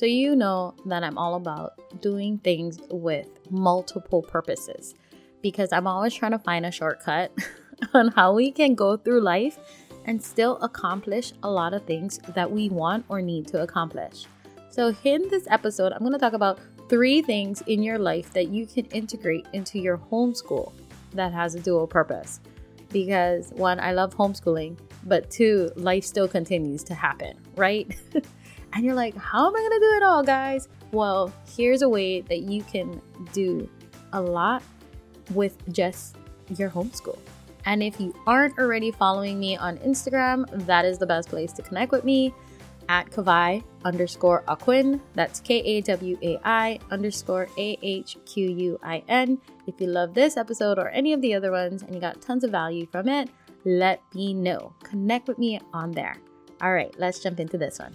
So, you know that I'm all about doing things with multiple purposes because I'm always trying to find a shortcut on how we can go through life and still accomplish a lot of things that we want or need to accomplish. So, in this episode, I'm going to talk about three things in your life that you can integrate into your homeschool that has a dual purpose. Because one, I love homeschooling, but two, life still continues to happen, right? and you're like, how am I going to do it all, guys? Well, here's a way that you can do a lot with just your homeschool. And if you aren't already following me on Instagram, that is the best place to connect with me at Kawai underscore Ahquin. That's K A W A I underscore A H Q U I N. If you love this episode or any of the other ones and you got tons of value from it, let me know. Connect with me on there. All right, let's jump into this one.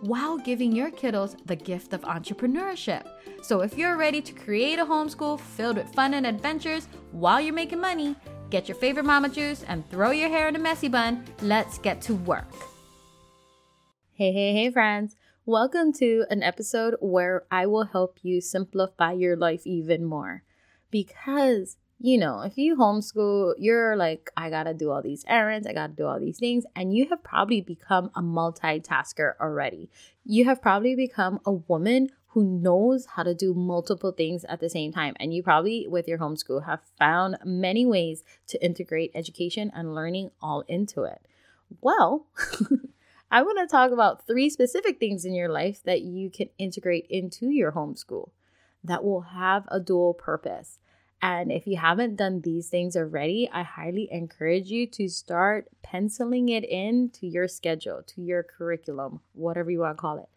while giving your kiddos the gift of entrepreneurship. So, if you're ready to create a homeschool filled with fun and adventures while you're making money, get your favorite mama juice and throw your hair in a messy bun. Let's get to work. Hey, hey, hey, friends. Welcome to an episode where I will help you simplify your life even more. Because, you know, if you homeschool, you're like, I gotta do all these errands, I gotta do all these things, and you have probably become a multitasker already. You have probably become a woman who knows how to do multiple things at the same time. And you probably, with your homeschool, have found many ways to integrate education and learning all into it. Well, I want to talk about three specific things in your life that you can integrate into your homeschool that will have a dual purpose. And if you haven't done these things already, I highly encourage you to start penciling it in to your schedule, to your curriculum, whatever you want to call it.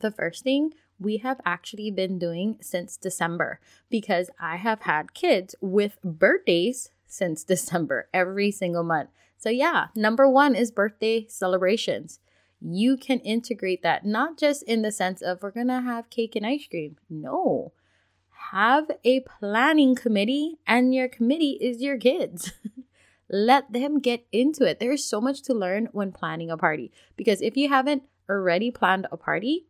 The first thing we have actually been doing since December because I have had kids with birthdays since December every single month. So, yeah, number one is birthday celebrations you can integrate that not just in the sense of we're to have cake and ice cream. No. Have a planning committee, and your committee is your kids. Let them get into it. There's so much to learn when planning a party because if you haven't already planned a party,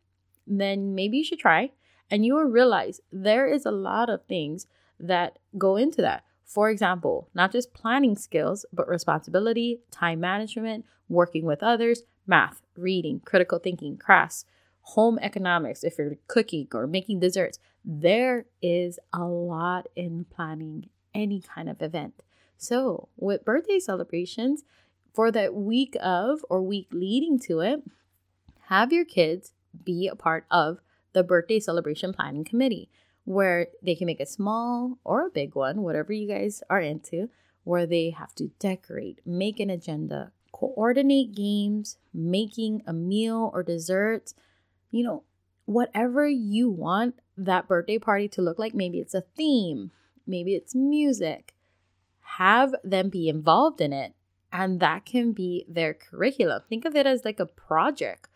then maybe you should try and you will realize there is a lot of things that go into that. For example, not just planning skills, but responsibility, time management, working with others, math, reading, critical thinking, crafts, home economics, if you're cooking or making desserts. There is a lot in planning any kind of event. So, with birthday celebrations, for that week of or week leading to it, have your kids be a part of the birthday celebration planning committee where they can make a small or a big one, whatever you guys are into, where they have to decorate, make an agenda, coordinate games, making a meal or dessert, you know, whatever you want that birthday party to look like. Maybe it's a theme, maybe it's music. Have them be involved in it, and that can be their curriculum. Think of it as like a project.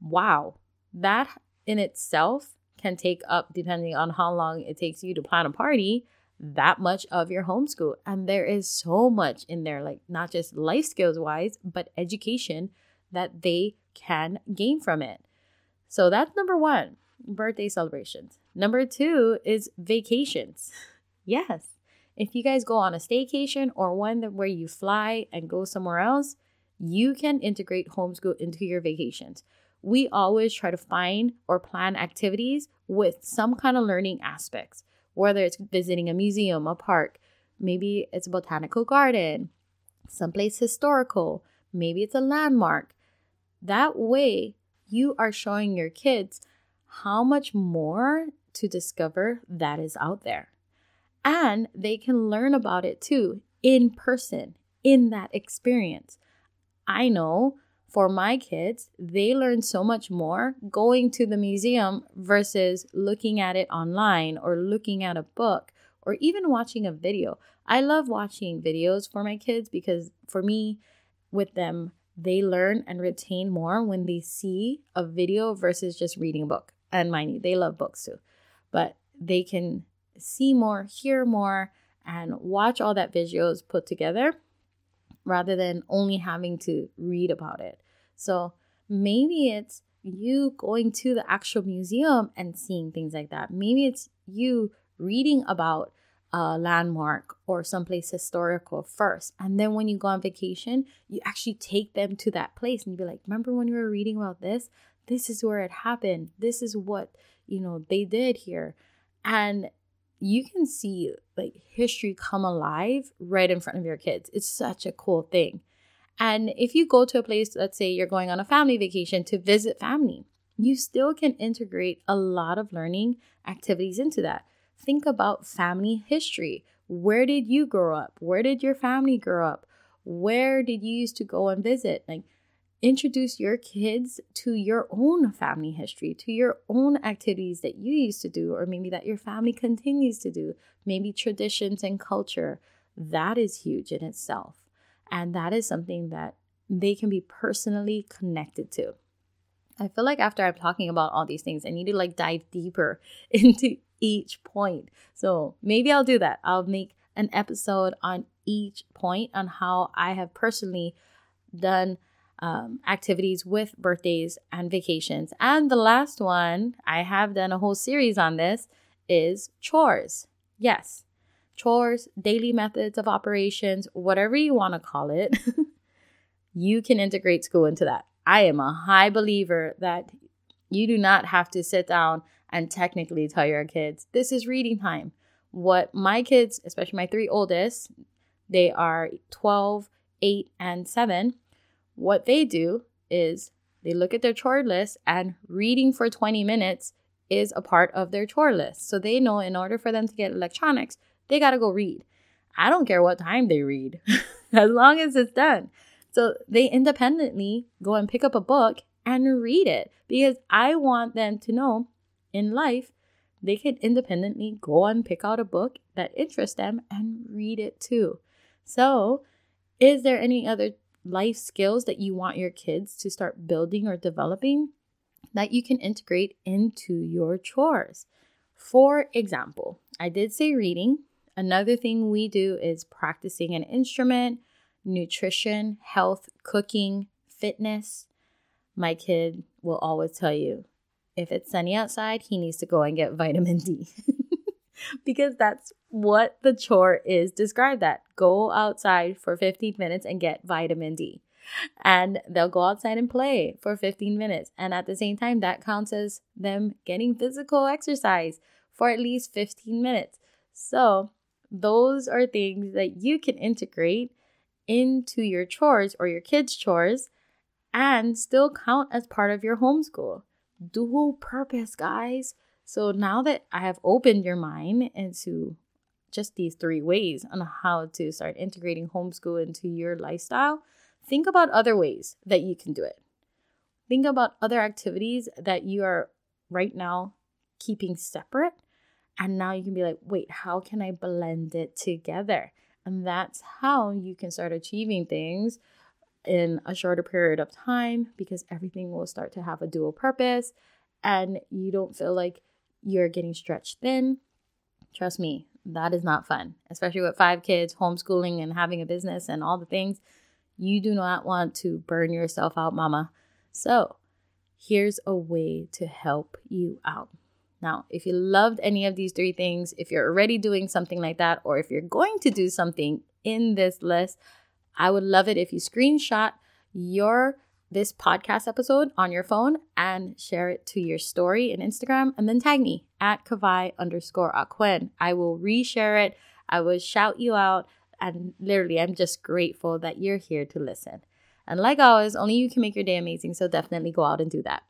Wow, that in itself can take up, depending on how long it takes you to plan a party, that much of your homeschool. And there is so much in there, like not just life skills wise, but education that they can gain from it. So that's number one birthday celebrations. Number two is vacations. Yes. If you guys go on a staycation or one that where you fly and go somewhere else, you can integrate homeschool into your vacations. We always try to find or plan activities with some kind of learning aspects whether it's visiting a museum, a park, maybe it's a botanical garden, someplace historical, maybe it's a landmark. That way, you are showing your kids how much more to discover that is out there. And they can learn about it too in person, in that experience. I know for my kids, they learn so much more going to the museum versus looking at it online or looking at a book or even watching a video. I love watching videos for my kids because for me, with them, they learn and retain more when they see a video versus just reading a book. And mind you, they love books too, but they can see more, hear more, and watch all that videos put together rather than only having to read about it. So maybe it's you going to the actual museum and seeing things like that. Maybe it's you reading about a landmark or someplace historical first. And then when you go on vacation, you actually take them to that place and be like, remember when you were reading about this? This is where it happened. This is what, you know, they did here. And you can see like history come alive right in front of your kids. It's such a cool thing. And if you go to a place, let's say you're going on a family vacation to visit family, you still can integrate a lot of learning activities into that. Think about family history. Where did you grow up? Where did your family grow up? Where did you used to go and visit? Like, introduce your kids to your own family history, to your own activities that you used to do, or maybe that your family continues to do, maybe traditions and culture. That is huge in itself. And that is something that they can be personally connected to. I feel like after I'm talking about all these things, I need to like dive deeper into each point. So maybe I'll do that. I'll make an episode on each point on how I have personally done um, activities with birthdays and vacations. And the last one, I have done a whole series on this, is chores. Yes, chores, daily methods of operations, whatever you want to call it, you can integrate school into that. I am a high believer that you do not have to sit down and technically tell your kids, this is reading time. What my kids, especially my three oldest, they are 12, 8, and 7 what they do is they look at their chore list and reading for 20 minutes is a part of their chore list. So they know in order for them to get electronics, they got to go read. I don't care what time they read, as long as it's done. So they independently go and pick up a book and read it because I want them to know in life they can independently go and pick out a book that interests them and read it too. So, is there any other life skills that you want your kids to start building or developing that you can integrate into your chores. For example, I did say reading. Another thing we do is practicing an instrument, nutrition, health, cooking, fitness. My kid will always tell you if it's sunny outside, he needs to go and get vitamin D. because that's what the chore is described that go outside for 15 minutes and get vitamin D. And they'll go outside and play for 15 minutes. And at the same time, that counts as them getting physical exercise for at least 15 minutes. So, those are things that you can integrate into your chores or your kids' chores and still count as part of your homeschool. Dual purpose, guys. So now that I have opened your mind into just these three ways on how to start integrating homeschool into your lifestyle, think about other ways that you can do it. Think about other activities that you are right now keeping separate. And now you can be like, wait, how can I blend it together? And that's how you can start achieving things in a shorter period of time because everything will start to have a dual purpose and you don't feel like you're getting stretched thin. Trust me, that is not fun, especially with five kids, homeschooling, and having a business and all the things. You do not want to burn yourself out, mama. So, here's a way to help you out. Now, if you loved any of these three things, if you're already doing something like that, or if you're going to do something in this list, I would love it if you screenshot your this podcast episode on your phone and share it to your story in Instagram and then tag me at Kawai underscore Ahquin. I will reshare it. I will shout you out. And literally, I'm just grateful that you're here to listen. And like always, only you can make your day amazing. So definitely go out and do that.